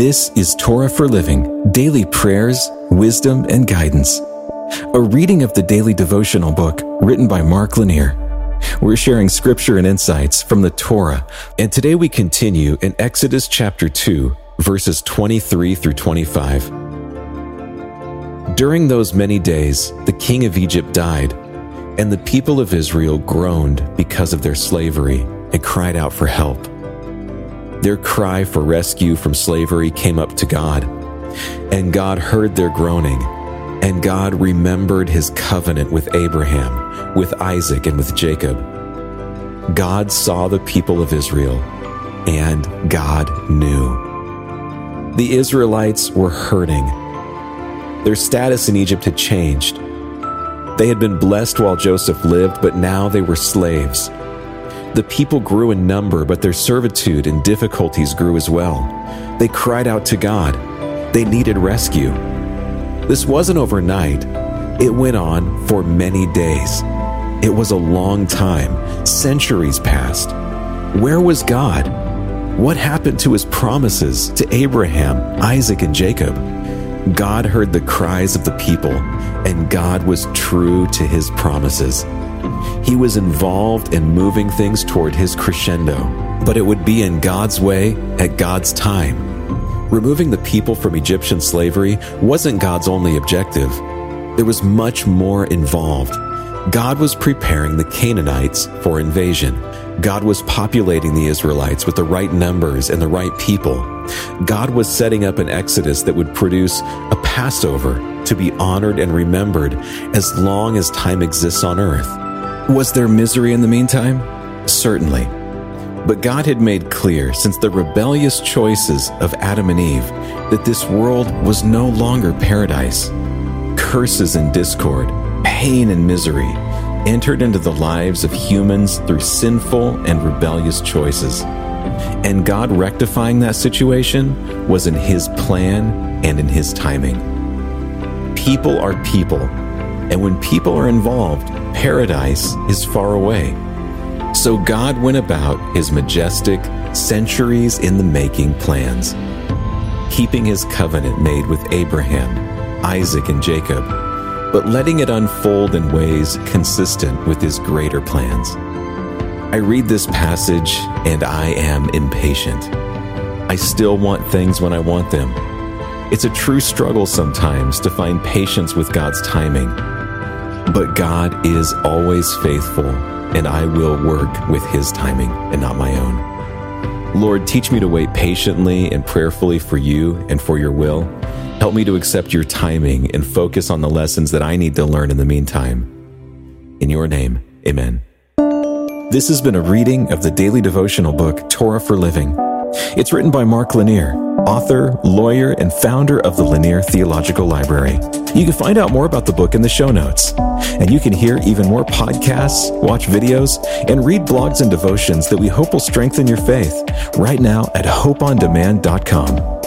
This is Torah for Living Daily Prayers, Wisdom, and Guidance. A reading of the daily devotional book written by Mark Lanier. We're sharing scripture and insights from the Torah, and today we continue in Exodus chapter 2, verses 23 through 25. During those many days, the king of Egypt died, and the people of Israel groaned because of their slavery and cried out for help. Their cry for rescue from slavery came up to God, and God heard their groaning, and God remembered his covenant with Abraham, with Isaac, and with Jacob. God saw the people of Israel, and God knew. The Israelites were hurting. Their status in Egypt had changed. They had been blessed while Joseph lived, but now they were slaves. The people grew in number, but their servitude and difficulties grew as well. They cried out to God. They needed rescue. This wasn't overnight, it went on for many days. It was a long time, centuries passed. Where was God? What happened to his promises to Abraham, Isaac, and Jacob? God heard the cries of the people, and God was true to his promises. He was involved in moving things toward his crescendo, but it would be in God's way at God's time. Removing the people from Egyptian slavery wasn't God's only objective. There was much more involved. God was preparing the Canaanites for invasion. God was populating the Israelites with the right numbers and the right people. God was setting up an exodus that would produce a Passover to be honored and remembered as long as time exists on earth. Was there misery in the meantime? Certainly. But God had made clear since the rebellious choices of Adam and Eve that this world was no longer paradise. Curses and discord, pain and misery entered into the lives of humans through sinful and rebellious choices. And God rectifying that situation was in His plan and in His timing. People are people, and when people are involved, paradise is far away. So God went about his majestic, centuries in the making plans, keeping his covenant made with Abraham, Isaac, and Jacob, but letting it unfold in ways consistent with his greater plans. I read this passage and I am impatient. I still want things when I want them. It's a true struggle sometimes to find patience with God's timing but God is always faithful, and I will work with His timing and not my own. Lord, teach me to wait patiently and prayerfully for you and for your will. Help me to accept your timing and focus on the lessons that I need to learn in the meantime. In your name, amen. This has been a reading of the daily devotional book, Torah for Living. It's written by Mark Lanier, author, lawyer, and founder of the Lanier Theological Library. You can find out more about the book in the show notes. And you can hear even more podcasts, watch videos, and read blogs and devotions that we hope will strengthen your faith right now at hopeondemand.com.